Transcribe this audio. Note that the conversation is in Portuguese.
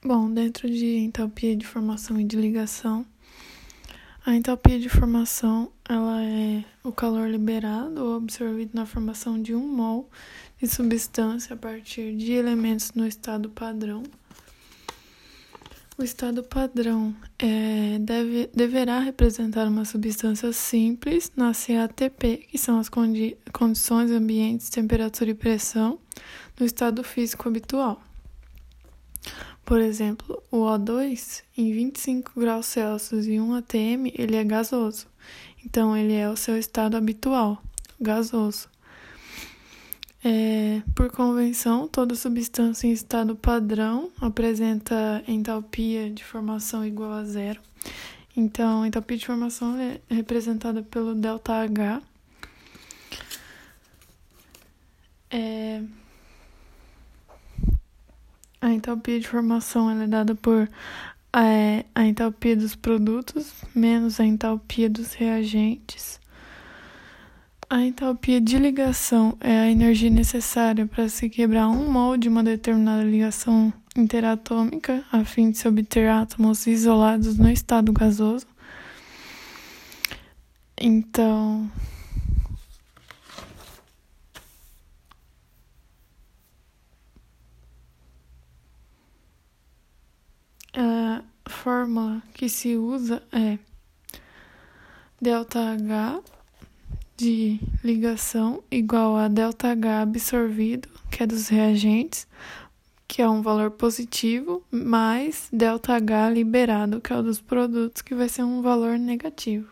Bom, dentro de entalpia de formação e de ligação, a entalpia de formação ela é o calor liberado ou absorvido na formação de um mol de substância a partir de elementos no estado padrão. O estado padrão é, deve, deverá representar uma substância simples na CATP, que são as condi condições ambientes, temperatura e pressão, no estado físico habitual. Por exemplo, o O2 em 25 graus Celsius e 1 atm, ele é gasoso. Então ele é o seu estado habitual, gasoso. É, por convenção, toda substância em estado padrão apresenta entalpia de formação igual a zero. Então, a entalpia de formação é representada pelo ΔH. A entalpia de formação é dada por é, a entalpia dos produtos menos a entalpia dos reagentes. A entalpia de ligação é a energia necessária para se quebrar um mol de uma determinada ligação interatômica a fim de se obter átomos isolados no estado gasoso. Então, a fórmula que se usa é ΔH de ligação igual a ΔH absorvido, que é dos reagentes, que é um valor positivo, mais ΔH liberado, que é o dos produtos, que vai ser um valor negativo.